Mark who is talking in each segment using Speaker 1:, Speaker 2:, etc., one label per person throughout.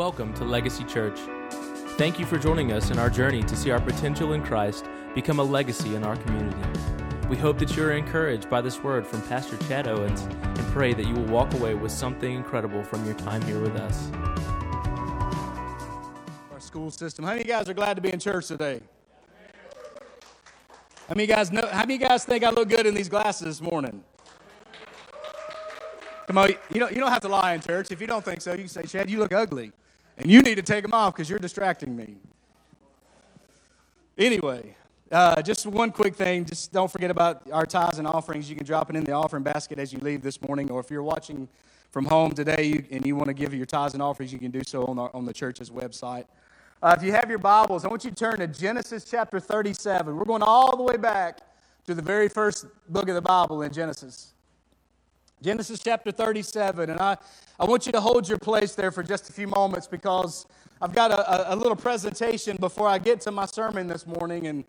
Speaker 1: Welcome to Legacy Church. Thank you for joining us in our journey to see our potential in Christ become a legacy in our community. We hope that you are encouraged by this word from Pastor Chad Owens and pray that you will walk away with something incredible from your time here with us.
Speaker 2: Our school system. How many of you guys are glad to be in church today? How many of you guys know? How many of you guys think I look good in these glasses this morning? Come on, you don't, you don't have to lie in church. If you don't think so, you can say, Chad, you look ugly. And you need to take them off because you're distracting me. Anyway, uh, just one quick thing. Just don't forget about our tithes and offerings. You can drop it in the offering basket as you leave this morning. Or if you're watching from home today and you want to give your tithes and offerings, you can do so on, our, on the church's website. Uh, if you have your Bibles, I want you to turn to Genesis chapter 37. We're going all the way back to the very first book of the Bible in Genesis. Genesis chapter 37. And I, I want you to hold your place there for just a few moments because I've got a, a, little presentation before I get to my sermon this morning. And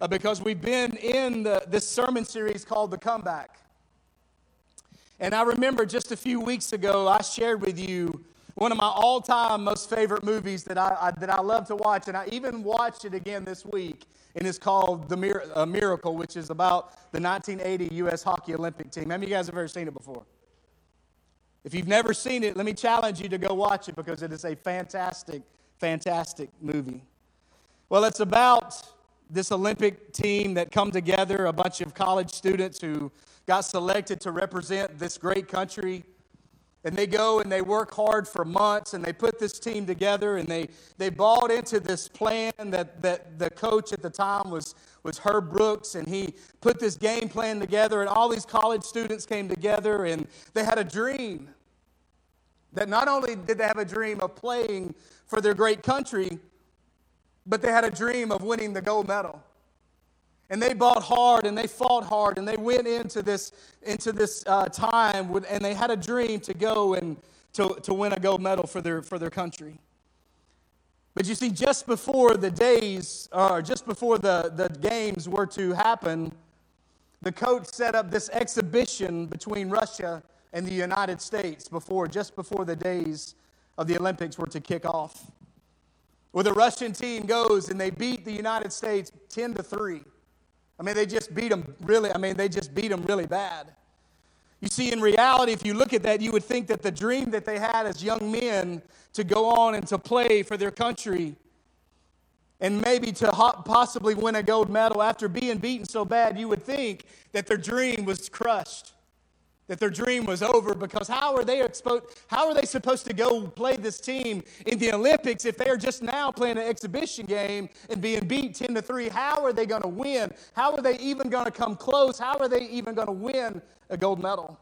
Speaker 2: uh, because we've been in the, this sermon series called The Comeback. And I remember just a few weeks ago, I shared with you one of my all time most favorite movies that I, I, that I love to watch. And I even watched it again this week and it's called The Mir- Miracle, which is about the 1980 U.S. Hockey Olympic team. How many of you guys have ever seen it before? If you've never seen it, let me challenge you to go watch it because it is a fantastic, fantastic movie. Well, it's about this Olympic team that come together, a bunch of college students who got selected to represent this great country and they go and they work hard for months and they put this team together and they, they bought into this plan that, that the coach at the time was, was Herb Brooks and he put this game plan together and all these college students came together and they had a dream that not only did they have a dream of playing for their great country, but they had a dream of winning the gold medal. And they bought hard and they fought hard and they went into this, into this uh, time with, and they had a dream to go and to, to win a gold medal for their, for their country. But you see, just before the days, or just before the, the games were to happen, the coach set up this exhibition between Russia and the United States before, just before the days of the Olympics were to kick off. Where the Russian team goes and they beat the United States 10 to 3. I mean, they just beat them really, I mean, they just beat them really bad. You see, in reality, if you look at that, you would think that the dream that they had as young men to go on and to play for their country and maybe to possibly win a gold medal after being beaten so bad, you would think that their dream was crushed that their dream was over because how are they exposed how are they supposed to go play this team in the olympics if they're just now playing an exhibition game and being beat 10 to 3 how are they going to win? How are they even going to come close? How are they even going to win a gold medal?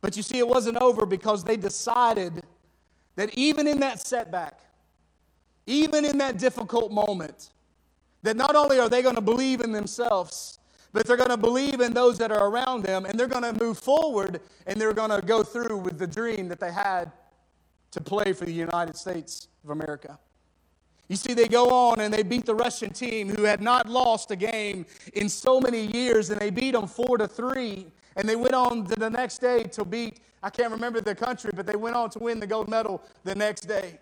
Speaker 2: But you see it wasn't over because they decided that even in that setback even in that difficult moment that not only are they going to believe in themselves but they're going to believe in those that are around them and they're going to move forward and they're going to go through with the dream that they had to play for the United States of America. You see, they go on and they beat the Russian team who had not lost a game in so many years, and they beat them four to three. And they went on the next day to beat, I can't remember the country, but they went on to win the gold medal the next day.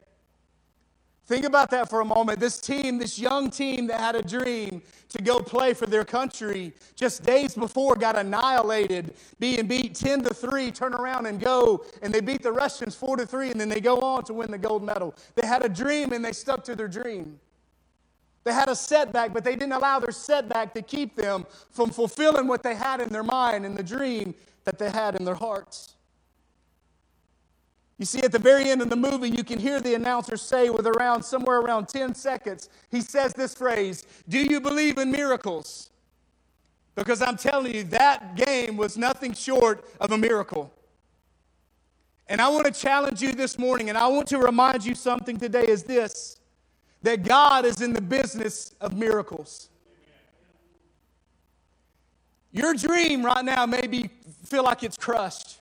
Speaker 2: Think about that for a moment. This team, this young team that had a dream to go play for their country, just days before got annihilated, being beat 10 to 3, turn around and go, and they beat the Russians 4 to 3, and then they go on to win the gold medal. They had a dream and they stuck to their dream. They had a setback, but they didn't allow their setback to keep them from fulfilling what they had in their mind and the dream that they had in their hearts. You see, at the very end of the movie, you can hear the announcer say, with around somewhere around 10 seconds, he says this phrase Do you believe in miracles? Because I'm telling you, that game was nothing short of a miracle. And I want to challenge you this morning, and I want to remind you something today is this that God is in the business of miracles. Your dream right now maybe feel like it's crushed.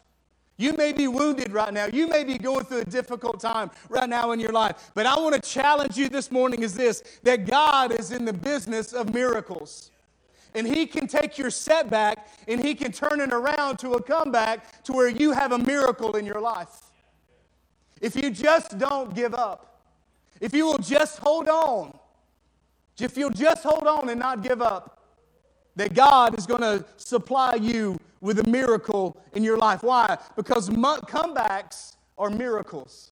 Speaker 2: You may be wounded right now. You may be going through a difficult time right now in your life. But I want to challenge you this morning is this that God is in the business of miracles. And He can take your setback and He can turn it around to a comeback to where you have a miracle in your life. if you just don't give up, if you will just hold on, if you'll just hold on and not give up, that God is going to supply you with a miracle in your life. Why? Because comebacks are miracles.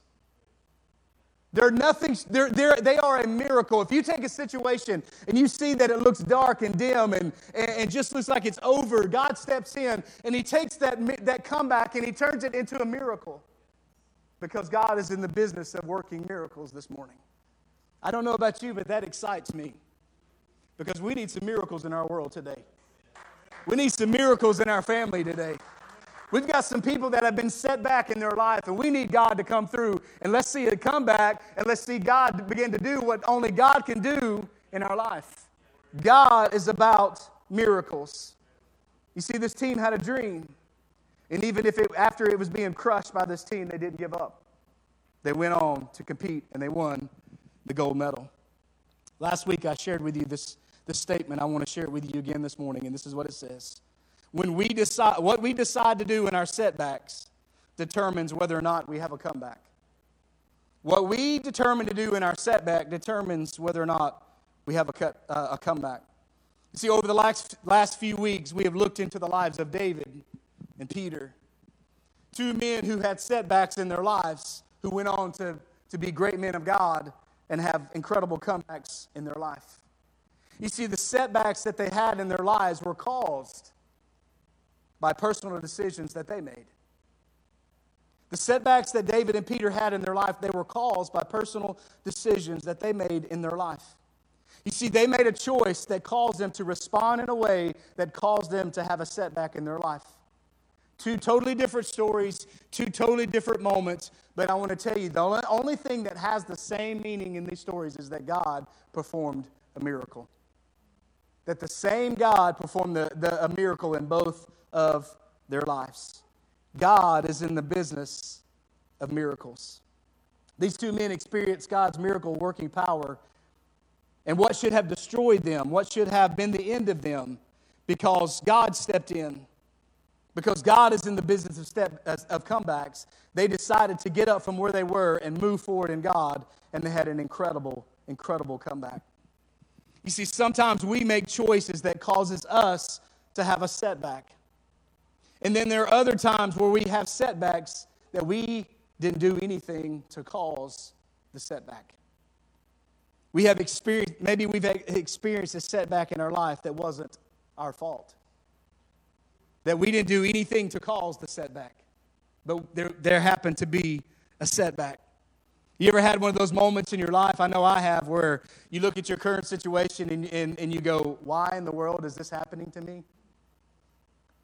Speaker 2: They're nothing, they're, they're, they are a miracle. If you take a situation and you see that it looks dark and dim and, and, and, just looks like it's over, God steps in and He takes that, that comeback and He turns it into a miracle because God is in the business of working miracles this morning. I don't know about you, but that excites me because we need some miracles in our world today. We need some miracles in our family today. We've got some people that have been set back in their life, and we need God to come through. And let's see it come back, and let's see God begin to do what only God can do in our life. God is about miracles. You see, this team had a dream. And even if it, after it was being crushed by this team, they didn't give up. They went on to compete and they won the gold medal. Last week, I shared with you this, this statement. I want to share it with you again this morning, and this is what it says when we decide what we decide to do in our setbacks determines whether or not we have a comeback. What we determine to do in our setback determines whether or not we have a, cut, uh, a comeback. You see, over the last, last few weeks, we have looked into the lives of David and Peter, two men who had setbacks in their lives, who went on to, to be great men of God and have incredible comebacks in their life. You see, the setbacks that they had in their lives were caused by personal decisions that they made. The setbacks that David and Peter had in their life, they were caused by personal decisions that they made in their life. You see, they made a choice that caused them to respond in a way that caused them to have a setback in their life. Two totally different stories, two totally different moments, but I want to tell you the only thing that has the same meaning in these stories is that God performed a miracle. That the same God performed the, the, a miracle in both of their lives. God is in the business of miracles. These two men experienced God's miracle working power. And what should have destroyed them, what should have been the end of them, because God stepped in, because God is in the business of, step, of comebacks, they decided to get up from where they were and move forward in God, and they had an incredible, incredible comeback. You see, sometimes we make choices that causes us to have a setback. And then there are other times where we have setbacks that we didn't do anything to cause the setback. We have experienced, maybe we've experienced a setback in our life that wasn't our fault. That we didn't do anything to cause the setback, but there, there happened to be a setback. You ever had one of those moments in your life? I know I have, where you look at your current situation and, and, and you go, Why in the world is this happening to me?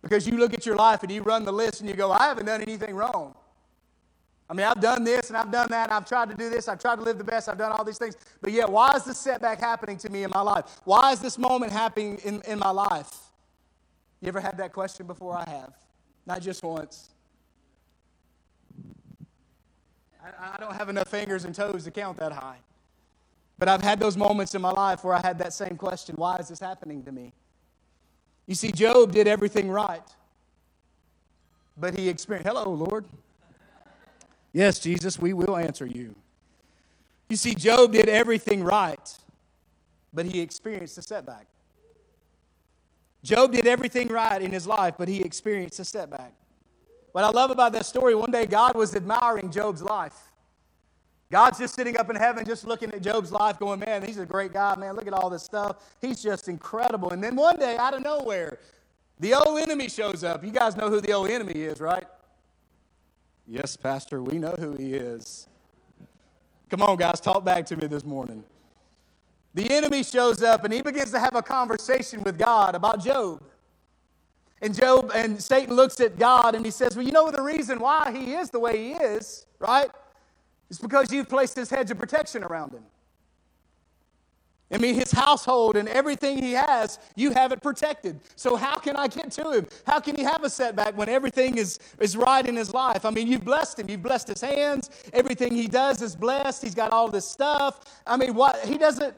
Speaker 2: Because you look at your life and you run the list and you go, I haven't done anything wrong. I mean, I've done this and I've done that, and I've tried to do this, I've tried to live the best, I've done all these things. But yet, why is this setback happening to me in my life? Why is this moment happening in, in my life? You ever had that question before? I have. Not just once. I, I don't have enough fingers and toes to count that high. But I've had those moments in my life where I had that same question why is this happening to me? You see, Job did everything right, but he experienced, hello, Lord. Yes, Jesus, we will answer you. You see, Job did everything right, but he experienced a setback. Job did everything right in his life, but he experienced a setback. What I love about that story, one day God was admiring Job's life. God's just sitting up in heaven, just looking at Job's life, going, Man, he's a great guy, man. Look at all this stuff. He's just incredible. And then one day, out of nowhere, the old enemy shows up. You guys know who the old enemy is, right? Yes, Pastor, we know who he is. Come on, guys, talk back to me this morning. The enemy shows up and he begins to have a conversation with God about Job. And Job and Satan looks at God and he says, Well, you know the reason why he is the way he is, right? It's because you've placed this hedge of protection around him. I mean, his household and everything he has, you have it protected. So, how can I get to him? How can he have a setback when everything is, is right in his life? I mean, you've blessed him. You've blessed his hands. Everything he does is blessed. He's got all this stuff. I mean, what he doesn't,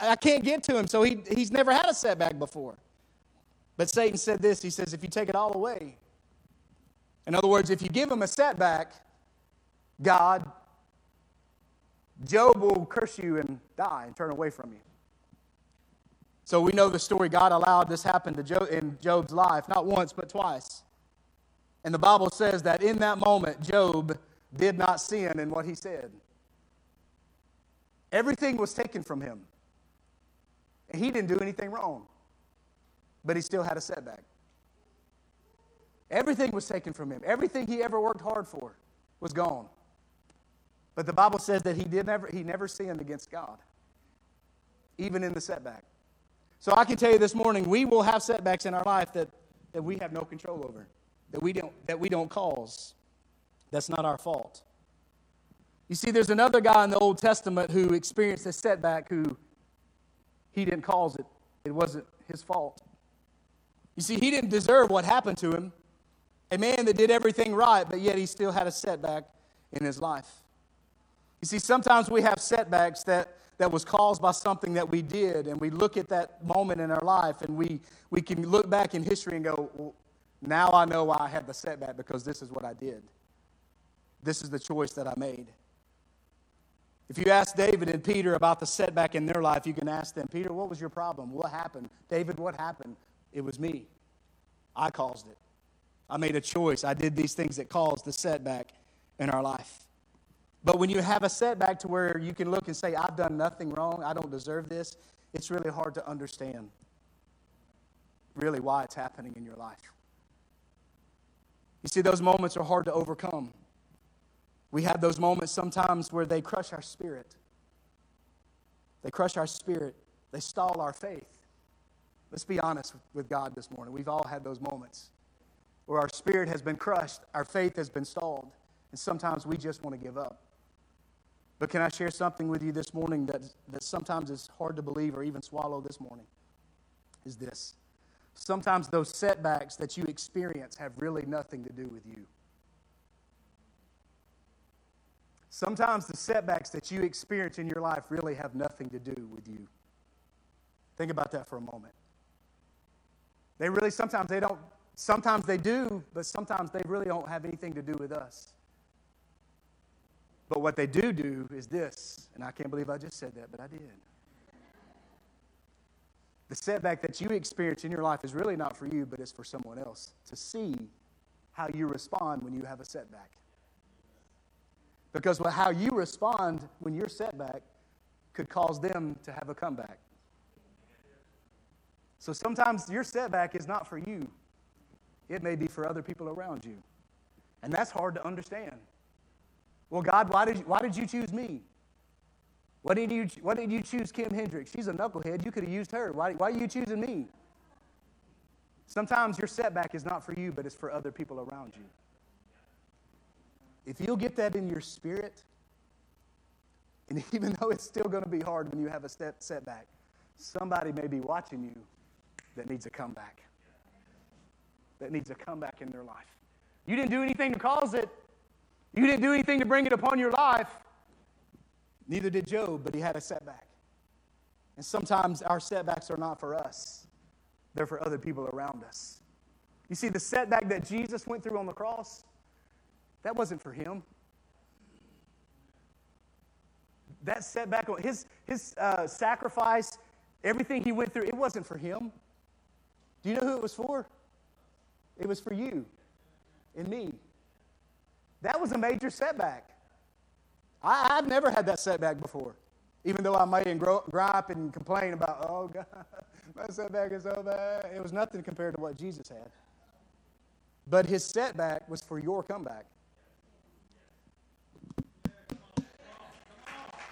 Speaker 2: I, I can't get to him. So, he, he's never had a setback before. But Satan said this He says, if you take it all away, in other words, if you give him a setback, God Job will curse you and die and turn away from you. So we know the story. God allowed this happen to Job in Job's life, not once, but twice. And the Bible says that in that moment, Job did not sin in what he said. Everything was taken from him. And he didn't do anything wrong, but he still had a setback. Everything was taken from him. Everything he ever worked hard for was gone. But the Bible says that he did never he never sinned against God, even in the setback. So I can tell you this morning, we will have setbacks in our life that, that we have no control over, that we don't that we don't cause. That's not our fault. You see, there's another guy in the Old Testament who experienced a setback who he didn't cause it. It wasn't his fault. You see, he didn't deserve what happened to him. A man that did everything right, but yet he still had a setback in his life. You see, sometimes we have setbacks that, that was caused by something that we did, and we look at that moment in our life and we, we can look back in history and go, well, now I know why I had the setback because this is what I did. This is the choice that I made. If you ask David and Peter about the setback in their life, you can ask them, Peter, what was your problem? What happened? David, what happened? It was me. I caused it. I made a choice. I did these things that caused the setback in our life. But when you have a setback to where you can look and say, I've done nothing wrong, I don't deserve this, it's really hard to understand really why it's happening in your life. You see, those moments are hard to overcome. We have those moments sometimes where they crush our spirit. They crush our spirit. They stall our faith. Let's be honest with God this morning. We've all had those moments where our spirit has been crushed, our faith has been stalled, and sometimes we just want to give up. But can I share something with you this morning that, that sometimes is hard to believe or even swallow this morning? Is this. Sometimes those setbacks that you experience have really nothing to do with you. Sometimes the setbacks that you experience in your life really have nothing to do with you. Think about that for a moment. They really sometimes they don't Sometimes they do, but sometimes they really don't have anything to do with us. But what they do do is this, and I can't believe I just said that, but I did. The setback that you experience in your life is really not for you, but it's for someone else to see how you respond when you have a setback. Because how you respond when you're setback could cause them to have a comeback. So sometimes your setback is not for you, it may be for other people around you. And that's hard to understand. Well, God, why did you, why did you choose me? Why did, you, why did you choose Kim Hendricks? She's a knucklehead. You could have used her. Why, why are you choosing me? Sometimes your setback is not for you, but it's for other people around you. If you'll get that in your spirit, and even though it's still going to be hard when you have a setback, somebody may be watching you that needs a comeback that needs a comeback in their life. You didn't do anything to cause it, you didn't do anything to bring it upon your life. Neither did Job, but he had a setback. And sometimes our setbacks are not for us, they're for other people around us. You see, the setback that Jesus went through on the cross, that wasn't for him. That setback, his, his uh, sacrifice, everything he went through, it wasn't for him. Do you know who it was for? It was for you and me. That was a major setback. I, have never had that setback before. Even though I may gripe and complain about, oh God, my setback is so bad. It was nothing compared to what Jesus had. But his setback was for your comeback.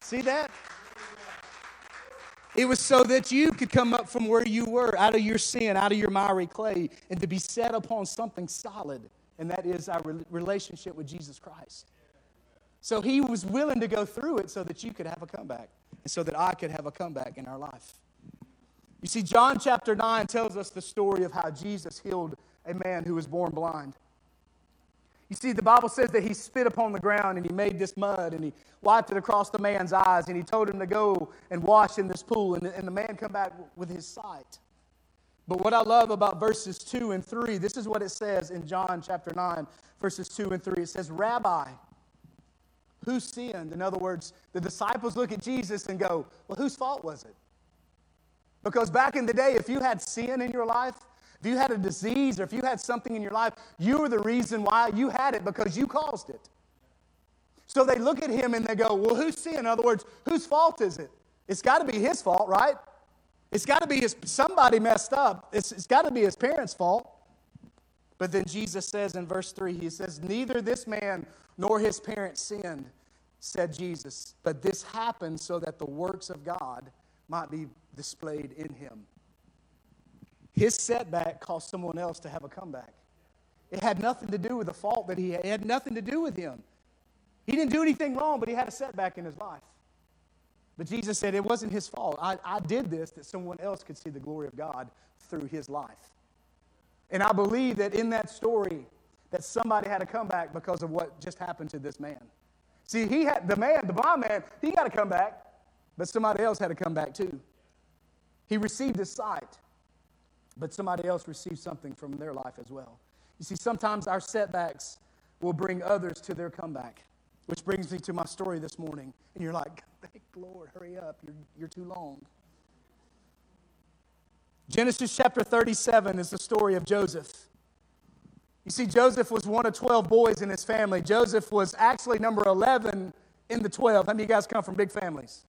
Speaker 2: See that? It was so that you could come up from where you were, out of your sin, out of your miry clay, and to be set upon something solid, and that is our relationship with Jesus Christ. So he was willing to go through it so that you could have a comeback, and so that I could have a comeback in our life. You see, John chapter 9 tells us the story of how Jesus healed a man who was born blind. You see, the Bible says that he spit upon the ground and he made this mud and he wiped it across the man's eyes and he told him to go and wash in this pool and and the man come back with his sight. But what I love about verses 2 and 3, this is what it says in John chapter 9, verses 2 and 3. It says, Rabbi, who sinned? In other words, the disciples look at Jesus and go, well, whose fault was it? Because back in the day, if you had sin in your life, if you had a disease or if you had something in your life, you were the reason why you had it because you caused it. So they look at him and they go, Well, who's sin? In other words, whose fault is it? It's got to be his fault, right? It's got to be his, somebody messed up. It's, it's got to be his parents' fault. But then Jesus says in verse 3, He says, Neither this man nor his parents sinned, said Jesus, but this happened so that the works of God might be displayed in him. His setback caused someone else to have a comeback. It had nothing to do with the fault that he had, it had nothing to do with him. He didn't do anything wrong, but he had a setback in his life. But Jesus said it wasn't his fault. I, I did this that someone else could see the glory of God through his life. And I believe that in that story, that somebody had a comeback because of what just happened to this man. See, he had the man, the blind man, he got a comeback, but somebody else had a comeback too. He received his sight, but somebody else received something from their life as well. You see, sometimes our setbacks will bring others to their comeback, which brings me to my story this morning. And you're like, thank Lord, hurry up, you're, you're too long. Genesis chapter 37 is the story of Joseph. You see, Joseph was one of 12 boys in his family. Joseph was actually number 11 in the 12. How many of you guys come from big families?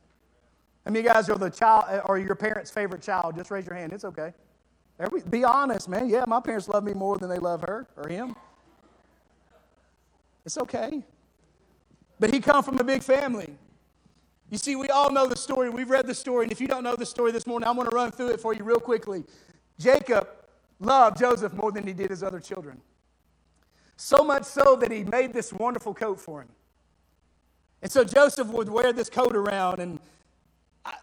Speaker 2: How many of you guys are the child or your parents' favorite child? Just raise your hand. It's okay. Every, be honest, man. Yeah, my parents love me more than they love her or him. It's okay. But he come from a big family. You see, we all know the story. We've read the story. And if you don't know the story this morning, I'm going to run through it for you real quickly. Jacob loved Joseph more than he did his other children. So much so that he made this wonderful coat for him. And so Joseph would wear this coat around, and I,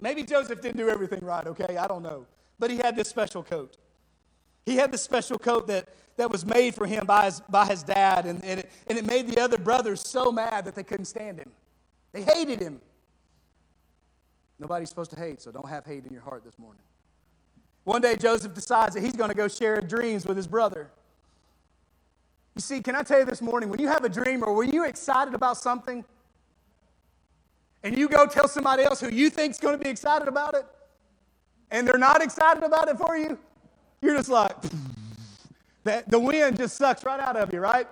Speaker 2: maybe Joseph didn't do everything right, okay? I don't know. But he had this special coat. He had this special coat that, that was made for him by his, by his dad, and, and, it, and it made the other brothers so mad that they couldn't stand him. They hated him. Nobody's supposed to hate, so don't have hate in your heart this morning. One day, Joseph decides that he's going to go share dreams with his brother. You see, can I tell you this morning, when you have a dream or when you're excited about something, and you go tell somebody else who you think is going to be excited about it, and they're not excited about it for you, you're just like, that the wind just sucks right out of you, right?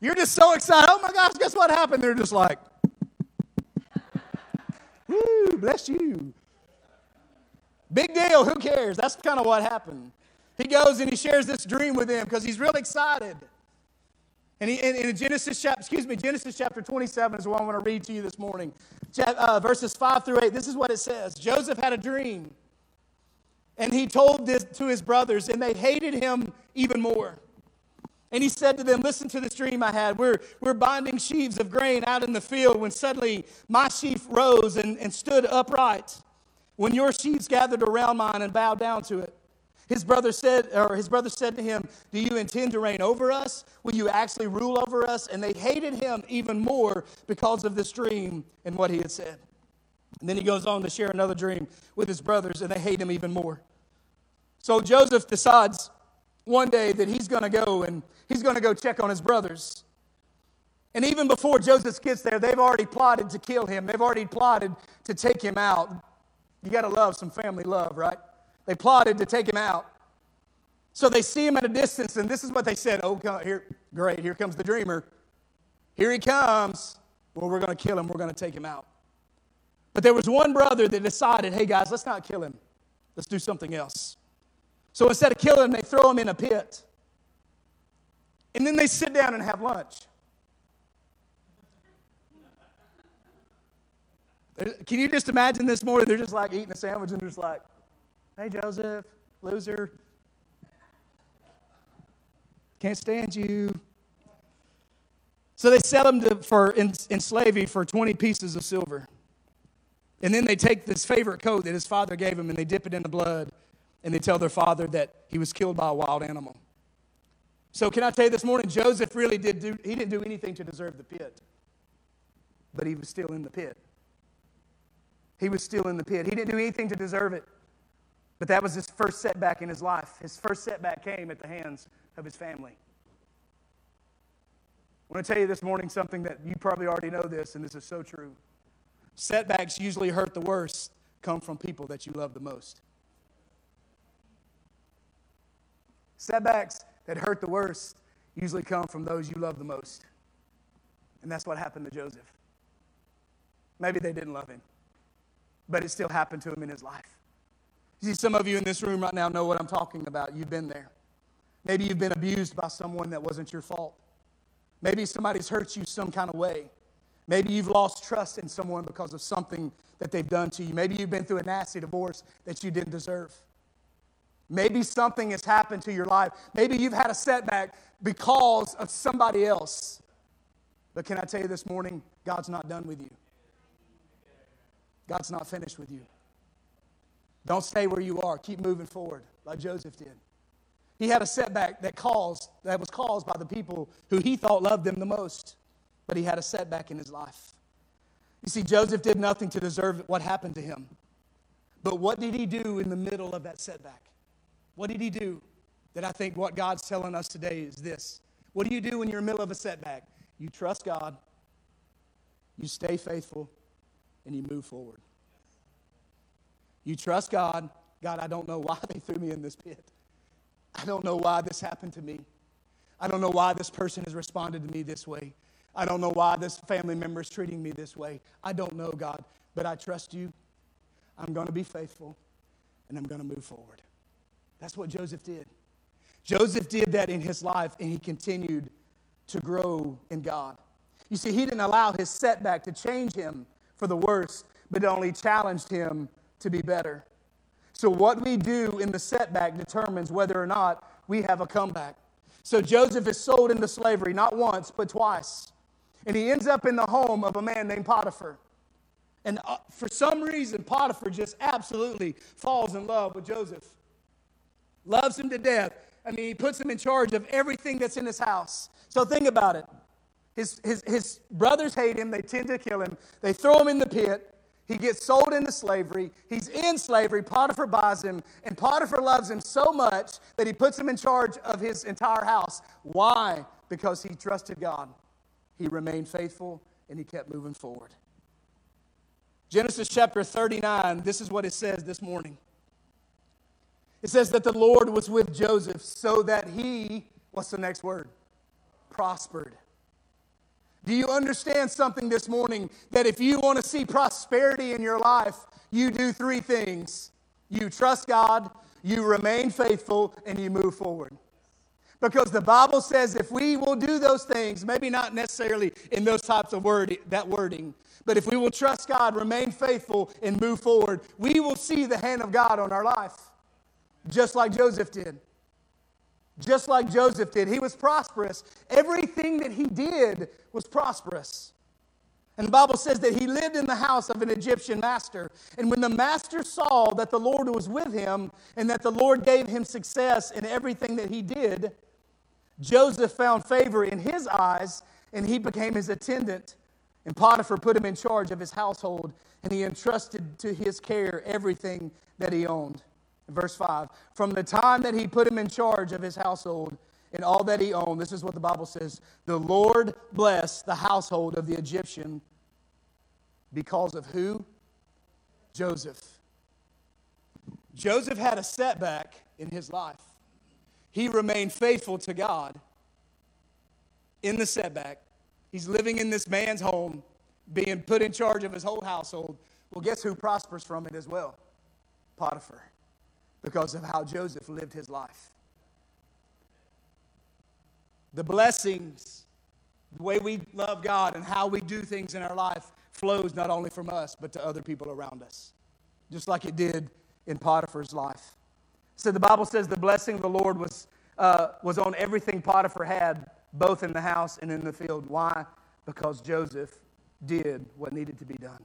Speaker 2: You're just so excited. Oh my gosh, guess what happened? They're just like, woo, bless you. Big deal, who cares? That's kind of what happened. He goes and he shares this dream with them because he's real excited. And he, in, in, Genesis chapter, excuse me, Genesis chapter 27 is what I want to read to you this morning. Uh, verses 5 through 8. This is what it says. Joseph had a dream. And he told this to his brothers, and they hated him even more. And he said to them, Listen to this dream I had. We're, we're binding sheaves of grain out in the field when suddenly my sheaf rose and, and stood upright. When your sheaves gathered around mine and bowed down to it. His brother said, or his brother said to him, Do you intend to reign over us? Will you actually rule over us? And they hated him even more because of this dream and what he had said. And then he goes on to share another dream with his brothers, and they hate him even more. So Joseph decides one day that he's going to go and he's going to go check on his brothers. And even before Joseph gets there, they've already plotted to kill him. They've already plotted to take him out. You got to love some family love, right? They plotted to take him out. So they see him at a distance, and this is what they said Oh, here, great, here comes the dreamer. Here he comes. Well, we're going to kill him, we're going to take him out. But there was one brother that decided, hey guys, let's not kill him. Let's do something else. So instead of killing him, they throw him in a pit. And then they sit down and have lunch. Can you just imagine this morning? They're just like eating a sandwich and they're just like, hey, Joseph, loser. Can't stand you. So they sell him to, for in, in slavery for 20 pieces of silver. And then they take this favorite coat that his father gave him and they dip it in the blood and they tell their father that he was killed by a wild animal. So can I tell you this morning, Joseph really did do, he didn't do anything to deserve the pit, but he was still in the pit. He was still in the pit. He didn't do anything to deserve it, but that was his first setback in his life. His first setback came at the hands of his family. I want to tell you this morning something that you probably already know this, and this is so true. Setbacks usually hurt the worst, come from people that you love the most. Setbacks that hurt the worst usually come from those you love the most. And that's what happened to Joseph. Maybe they didn't love him, but it still happened to him in his life. You see, some of you in this room right now know what I'm talking about. You've been there. Maybe you've been abused by someone that wasn't your fault. Maybe somebody's hurt you some kind of way. Maybe you've lost trust in someone because of something that they've done to you. Maybe you've been through a nasty divorce that you didn't deserve. Maybe something has happened to your life. Maybe you've had a setback because of somebody else. But can I tell you this morning, God's not done with you. God's not finished with you. Don't stay where you are. Keep moving forward like Joseph did. He had a setback that caused that was caused by the people who he thought loved him the most, but he had a setback in his life. You see, Joseph did nothing to deserve what happened to him. But what did he do in the middle of that setback? What did he do? That I think what God's telling us today is this. What do you do when you're in the middle of a setback? You trust God, you stay faithful, and you move forward. You trust God. God, I don't know why they threw me in this pit. I don't know why this happened to me. I don't know why this person has responded to me this way. I don't know why this family member is treating me this way. I don't know, God, but I trust you. I'm going to be faithful and I'm going to move forward. That's what Joseph did. Joseph did that in his life and he continued to grow in God. You see, he didn't allow his setback to change him for the worse, but it only challenged him to be better. So, what we do in the setback determines whether or not we have a comeback. So, Joseph is sold into slavery not once, but twice. And he ends up in the home of a man named Potiphar. And uh, for some reason, Potiphar just absolutely falls in love with Joseph. Loves him to death. I mean, he puts him in charge of everything that's in his house. So think about it. His, his, his brothers hate him, they tend to kill him, they throw him in the pit. He gets sold into slavery. He's in slavery. Potiphar buys him, and Potiphar loves him so much that he puts him in charge of his entire house. Why? Because he trusted God. He remained faithful and he kept moving forward. Genesis chapter 39, this is what it says this morning. It says that the Lord was with Joseph so that he, what's the next word? Prospered. Do you understand something this morning? That if you want to see prosperity in your life, you do three things you trust God, you remain faithful, and you move forward. Because the Bible says if we will do those things, maybe not necessarily in those types of word, that wording, but if we will trust God, remain faithful, and move forward, we will see the hand of God on our life, just like Joseph did just like Joseph did. He was prosperous. Everything that he did was prosperous. And the Bible says that he lived in the house of an Egyptian master. And when the master saw that the Lord was with him and that the Lord gave him success in everything that he did, Joseph found favor in his eyes and he became his attendant. And Potiphar put him in charge of his household and he entrusted to his care everything that he owned. Verse 5 From the time that he put him in charge of his household and all that he owned, this is what the Bible says the Lord blessed the household of the Egyptian because of who? Joseph. Joseph had a setback in his life. He remained faithful to God in the setback. He's living in this man's home, being put in charge of his whole household. Well, guess who prospers from it as well? Potiphar because of how Joseph lived his life. The blessings, the way we love God and how we do things in our life flows not only from us, but to other people around us, just like it did in Potiphar's life. So the Bible says the blessing of the Lord was, uh, was on everything Potiphar had, both in the house and in the field. Why? Because Joseph did what needed to be done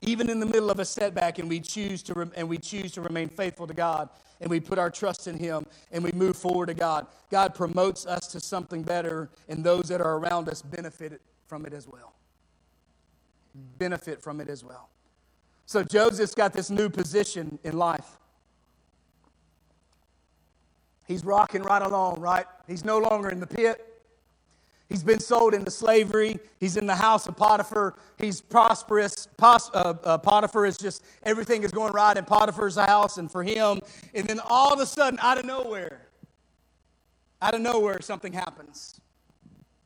Speaker 2: even in the middle of a setback and we choose to re- and we choose to remain faithful to God and we put our trust in him and we move forward to God God promotes us to something better and those that are around us benefit from it as well benefit from it as well so Joseph's got this new position in life he's rocking right along right he's no longer in the pit He's been sold into slavery. He's in the house of Potiphar. He's prosperous. Pos, uh, uh, Potiphar is just, everything is going right in Potiphar's house and for him. And then all of a sudden, out of nowhere, out of nowhere, something happens.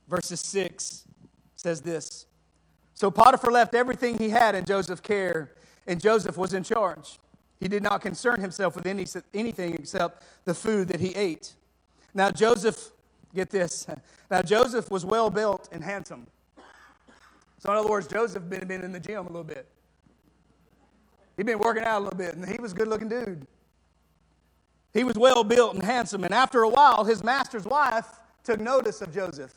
Speaker 2: Verses 6 says this So Potiphar left everything he had in Joseph's care, and Joseph was in charge. He did not concern himself with any, anything except the food that he ate. Now, Joseph Get this. Now, Joseph was well built and handsome. So, in other words, Joseph had been in the gym a little bit. He'd been working out a little bit, and he was a good looking dude. He was well built and handsome. And after a while, his master's wife took notice of Joseph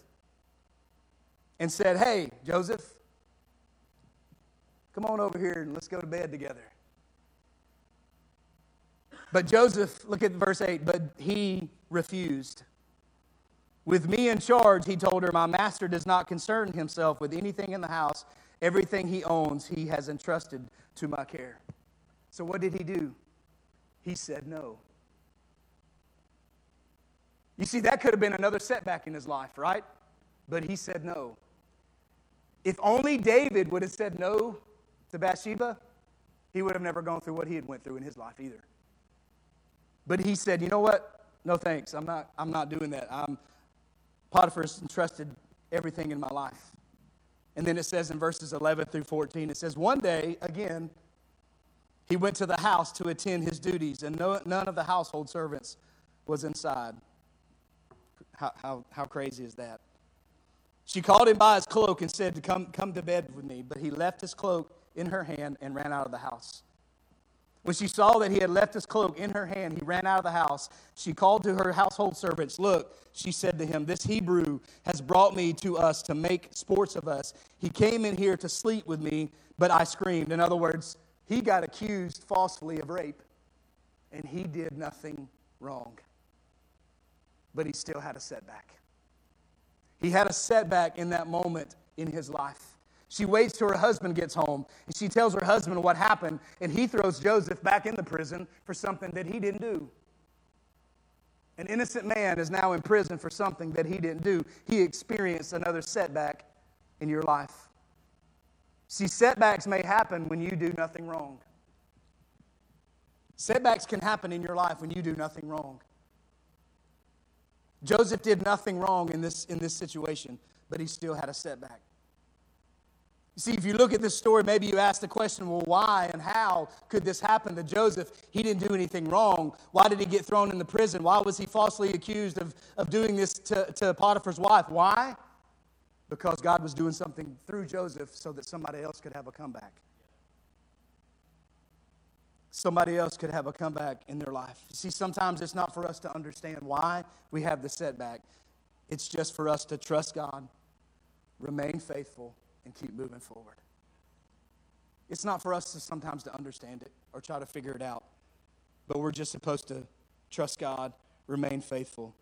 Speaker 2: and said, Hey, Joseph, come on over here and let's go to bed together. But Joseph, look at verse 8, but he refused. With me in charge, he told her, My master does not concern himself with anything in the house. Everything he owns, he has entrusted to my care. So, what did he do? He said no. You see, that could have been another setback in his life, right? But he said no. If only David would have said no to Bathsheba, he would have never gone through what he had went through in his life either. But he said, "You know what? No thanks. I'm not I'm not doing that. I'm Potiphar's entrusted everything in my life. And then it says in verses 11 through 14, it says, One day, again, he went to the house to attend his duties, and no, none of the household servants was inside. How, how, how crazy is that? She called him by his cloak and said to come, come to bed with me, but he left his cloak in her hand and ran out of the house. When she saw that he had left his cloak in her hand, he ran out of the house. She called to her household servants. Look, she said to him, This Hebrew has brought me to us to make sports of us. He came in here to sleep with me, but I screamed. In other words, he got accused falsely of rape, and he did nothing wrong. But he still had a setback. He had a setback in that moment in his life. She waits till her husband gets home and she tells her husband what happened, and he throws Joseph back in the prison for something that he didn't do. An innocent man is now in prison for something that he didn't do. He experienced another setback in your life. See, setbacks may happen when you do nothing wrong. Setbacks can happen in your life when you do nothing wrong. Joseph did nothing wrong in this, in this situation, but he still had a setback. You see, if you look at this story, maybe you ask the question, well, why and how could this happen to Joseph? He didn't do anything wrong. Why did he get thrown in the prison? Why was he falsely accused of, of doing this to, to Potiphar's wife? Why? Because God was doing something through Joseph so that somebody else could have a comeback. Somebody else could have a comeback in their life. You see, sometimes it's not for us to understand why we have the setback, it's just for us to trust God, remain faithful and keep moving forward. It's not for us to sometimes to understand it or try to figure it out, but we're just supposed to trust God, remain faithful,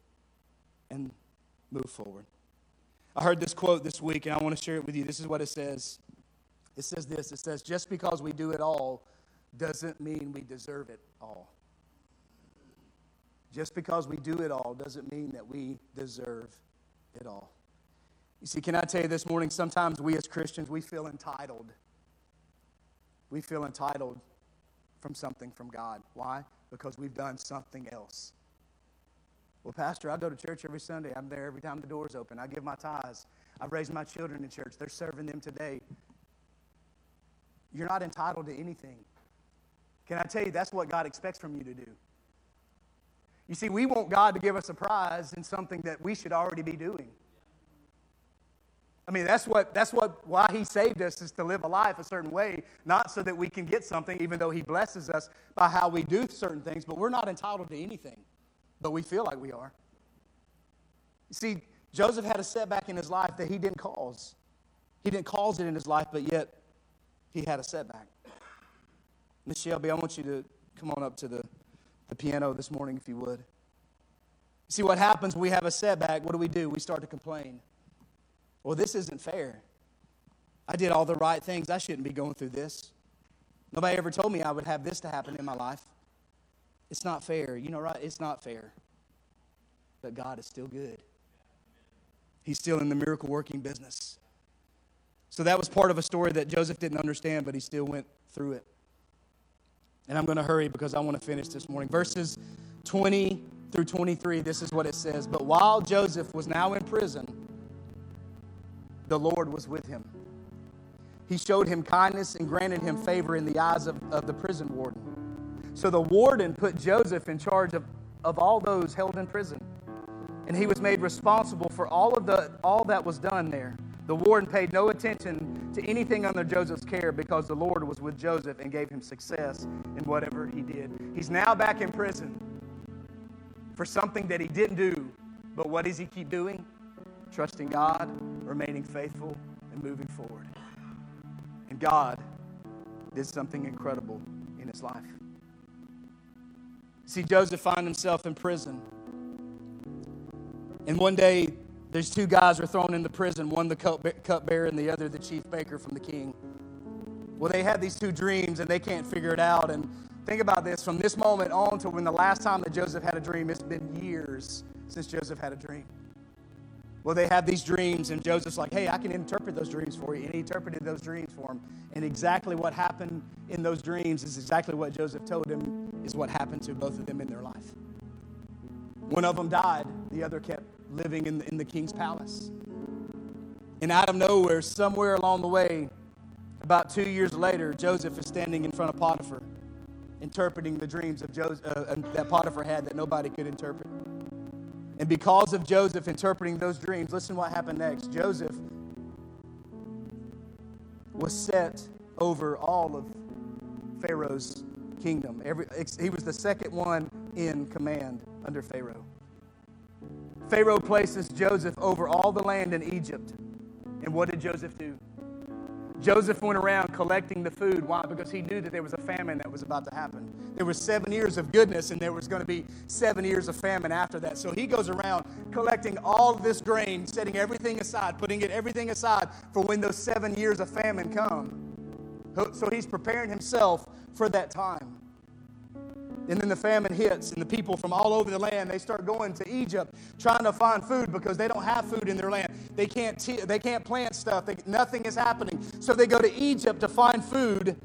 Speaker 2: and move forward. I heard this quote this week, and I want to share it with you. This is what it says. It says this it says, just because we do it all doesn't mean we deserve it all. Just because we do it all doesn't mean that we deserve it all. You see, can I tell you this morning, sometimes we as Christians, we feel entitled. We feel entitled from something from God. Why? Because we've done something else. Well, Pastor, I go to church every Sunday. I'm there every time the doors open. I give my tithes. I've raised my children in church. They're serving them today. You're not entitled to anything. Can I tell you, that's what God expects from you to do. You see, we want God to give us a prize in something that we should already be doing. I mean, that's what that's what why he saved us is to live a life a certain way, not so that we can get something, even though he blesses us by how we do certain things, but we're not entitled to anything. But we feel like we are. You see, Joseph had a setback in his life that he didn't cause. He didn't cause it in his life, but yet he had a setback. Miss Shelby, I want you to come on up to the, the piano this morning, if you would. See what happens when we have a setback? What do we do? We start to complain. Well, this isn't fair. I did all the right things. I shouldn't be going through this. Nobody ever told me I would have this to happen in my life. It's not fair. You know, right? It's not fair. But God is still good. He's still in the miracle working business. So that was part of a story that Joseph didn't understand, but he still went through it. And I'm going to hurry because I want to finish this morning. Verses 20 through 23, this is what it says. But while Joseph was now in prison, the Lord was with him. He showed him kindness and granted him favor in the eyes of, of the prison warden. So the warden put Joseph in charge of, of all those held in prison. And he was made responsible for all of the all that was done there. The warden paid no attention to anything under Joseph's care because the Lord was with Joseph and gave him success in whatever he did. He's now back in prison for something that he didn't do. But what does he keep doing? Trusting God, remaining faithful, and moving forward. And God did something incredible in his life. See, Joseph found himself in prison. And one day, there's two guys are thrown into prison one the cupbearer and the other the chief baker from the king. Well, they had these two dreams and they can't figure it out. And think about this from this moment on to when the last time that Joseph had a dream, it's been years since Joseph had a dream. Well, they have these dreams, and Joseph's like, hey, I can interpret those dreams for you. And he interpreted those dreams for him. And exactly what happened in those dreams is exactly what Joseph told him is what happened to both of them in their life. One of them died, the other kept living in the, in the king's palace. And out of nowhere, somewhere along the way, about two years later, Joseph is standing in front of Potiphar, interpreting the dreams of Joseph, uh, that Potiphar had that nobody could interpret. And because of Joseph interpreting those dreams, listen what happened next. Joseph was set over all of Pharaoh's kingdom. Every, he was the second one in command under Pharaoh. Pharaoh places Joseph over all the land in Egypt. And what did Joseph do? Joseph went around collecting the food. Why? Because he knew that there was a famine that was about to happen. There was seven years of goodness, and there was going to be seven years of famine after that. So he goes around collecting all this grain, setting everything aside, putting it everything aside for when those seven years of famine come. So he's preparing himself for that time. And then the famine hits, and the people from all over the land they start going to Egypt trying to find food because they don't have food in their land. They can't t- they can't plant stuff. They, nothing is happening. So they go to Egypt to find food,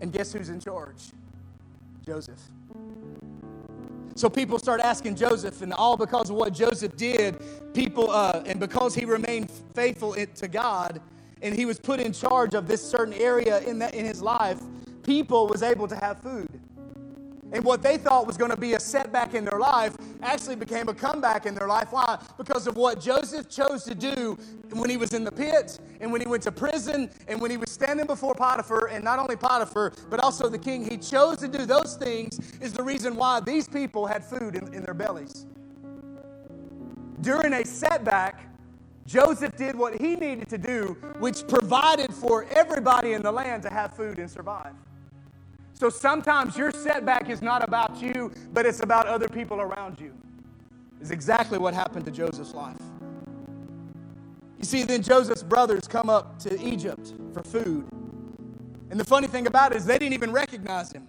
Speaker 2: and guess who's in charge? Joseph. So people start asking Joseph, and all because of what Joseph did, people, uh, and because he remained faithful to God, and he was put in charge of this certain area in that in his life, people was able to have food. And what they thought was going to be a setback in their life actually became a comeback in their life. Why? Because of what Joseph chose to do when he was in the pit and when he went to prison and when he was standing before Potiphar and not only Potiphar, but also the king. He chose to do those things, is the reason why these people had food in, in their bellies. During a setback, Joseph did what he needed to do, which provided for everybody in the land to have food and survive. So sometimes your setback is not about you, but it's about other people around you. Is exactly what happened to Joseph's life. You see, then Joseph's brothers come up to Egypt for food. And the funny thing about it is they didn't even recognize him.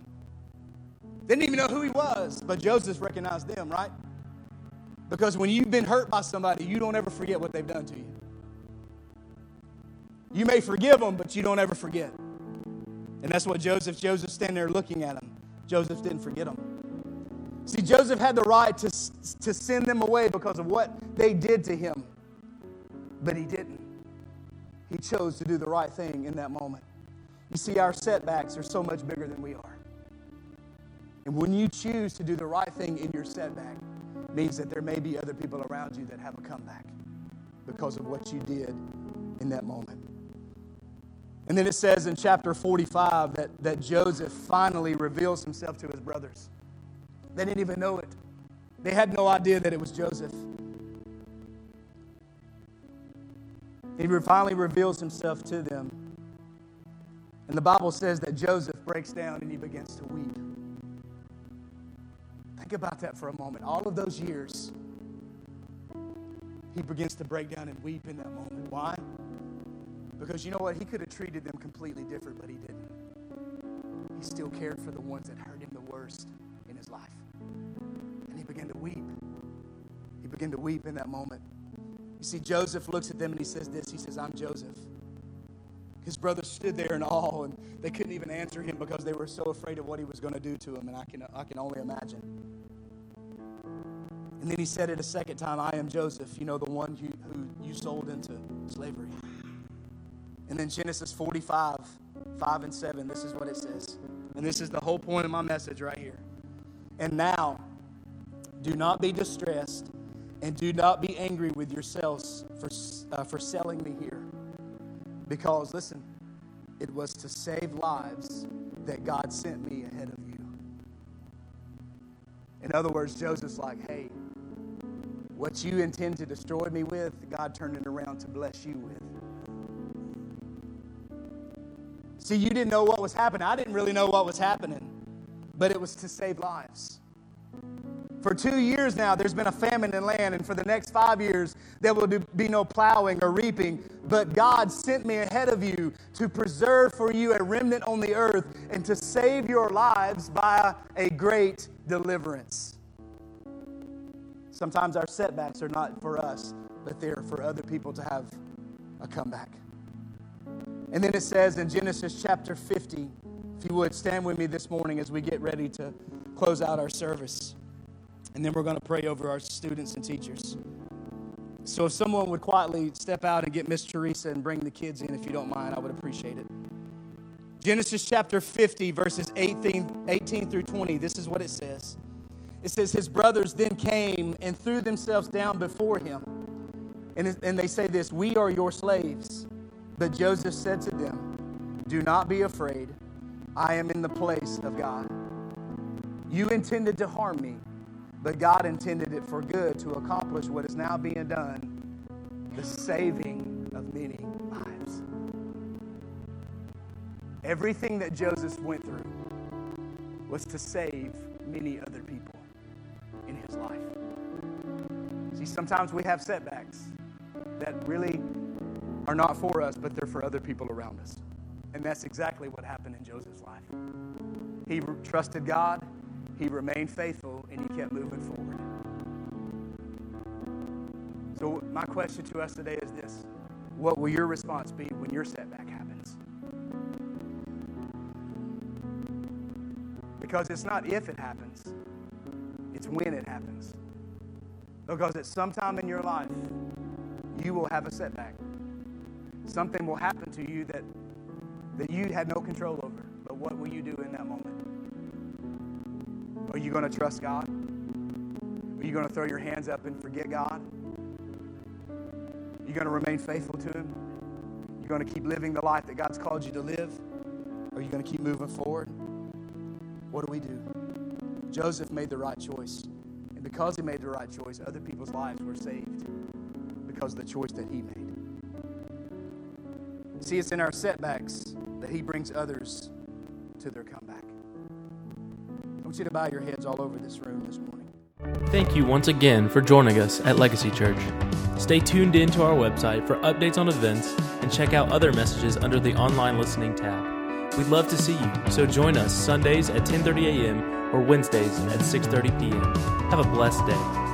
Speaker 2: They didn't even know who he was, but Joseph recognized them, right? Because when you've been hurt by somebody, you don't ever forget what they've done to you. You may forgive them, but you don't ever forget. And that's what Joseph, Joseph standing there looking at him. Joseph didn't forget him. See, Joseph had the right to, to send them away because of what they did to him, but he didn't. He chose to do the right thing in that moment. You see, our setbacks are so much bigger than we are. And when you choose to do the right thing in your setback, means that there may be other people around you that have a comeback because of what you did in that moment. And then it says in chapter 45 that, that Joseph finally reveals himself to his brothers. They didn't even know it, they had no idea that it was Joseph. He finally reveals himself to them. And the Bible says that Joseph breaks down and he begins to weep. Think about that for a moment. All of those years, he begins to break down and weep in that moment. Why? Because you know what? He could have treated them completely different, but he didn't. He still cared for the ones that hurt him the worst in his life. And he began to weep. He began to weep in that moment. You see, Joseph looks at them and he says this He says, I'm Joseph. His brothers stood there in awe and they couldn't even answer him because they were so afraid of what he was going to do to them. And I can, I can only imagine. And then he said it a second time I am Joseph, you know, the one who, who you sold into slavery. And then Genesis 45, 5 and 7, this is what it says. And this is the whole point of my message right here. And now, do not be distressed and do not be angry with yourselves for, uh, for selling me here. Because, listen, it was to save lives that God sent me ahead of you. In other words, Joseph's like, hey, what you intend to destroy me with, God turned it around to bless you with. See, you didn't know what was happening. I didn't really know what was happening, but it was to save lives. For two years now, there's been a famine in land, and for the next five years, there will be no plowing or reaping. But God sent me ahead of you to preserve for you a remnant on the earth and to save your lives by a great deliverance. Sometimes our setbacks are not for us, but they're for other people to have a comeback. And then it says in Genesis chapter 50, if you would stand with me this morning as we get ready to close out our service. And then we're going to pray over our students and teachers. So if someone would quietly step out and get Miss Teresa and bring the kids in, if you don't mind, I would appreciate it. Genesis chapter 50, verses 18, 18 through 20, this is what it says. It says, His brothers then came and threw themselves down before him. And, and they say this We are your slaves. But Joseph said to them, Do not be afraid. I am in the place of God. You intended to harm me but God intended it for good to accomplish what is now being done the saving of many lives. Everything that Joseph went through was to save many other people in his life. See, sometimes we have setbacks that really are not for us, but they're for other people around us. And that's exactly what happened in Joseph's life. He trusted God, he remained faithful and he kept moving forward. So, my question to us today is this What will your response be when your setback happens? Because it's not if it happens, it's when it happens. Because at some time in your life, you will have a setback. Something will happen to you that, that you had no control over. But what will you do in that moment? Are you going to trust God? Are you going to throw your hands up and forget God? Are you going to remain faithful to Him? Are You're going to keep living the life that God's called you to live? Are you going to keep moving forward? What do we do? Joseph made the right choice. And because he made the right choice, other people's lives were saved because of the choice that he made. See, it's in our setbacks that he brings others to their comeback. I want you to bow your heads all over this room this morning.
Speaker 1: Thank you once again for joining us at Legacy Church. Stay tuned in to our website for updates on events and check out other messages under the online listening tab. We'd love to see you, so join us Sundays at 10:30 a.m. or Wednesdays at 6:30 p.m. Have a blessed day.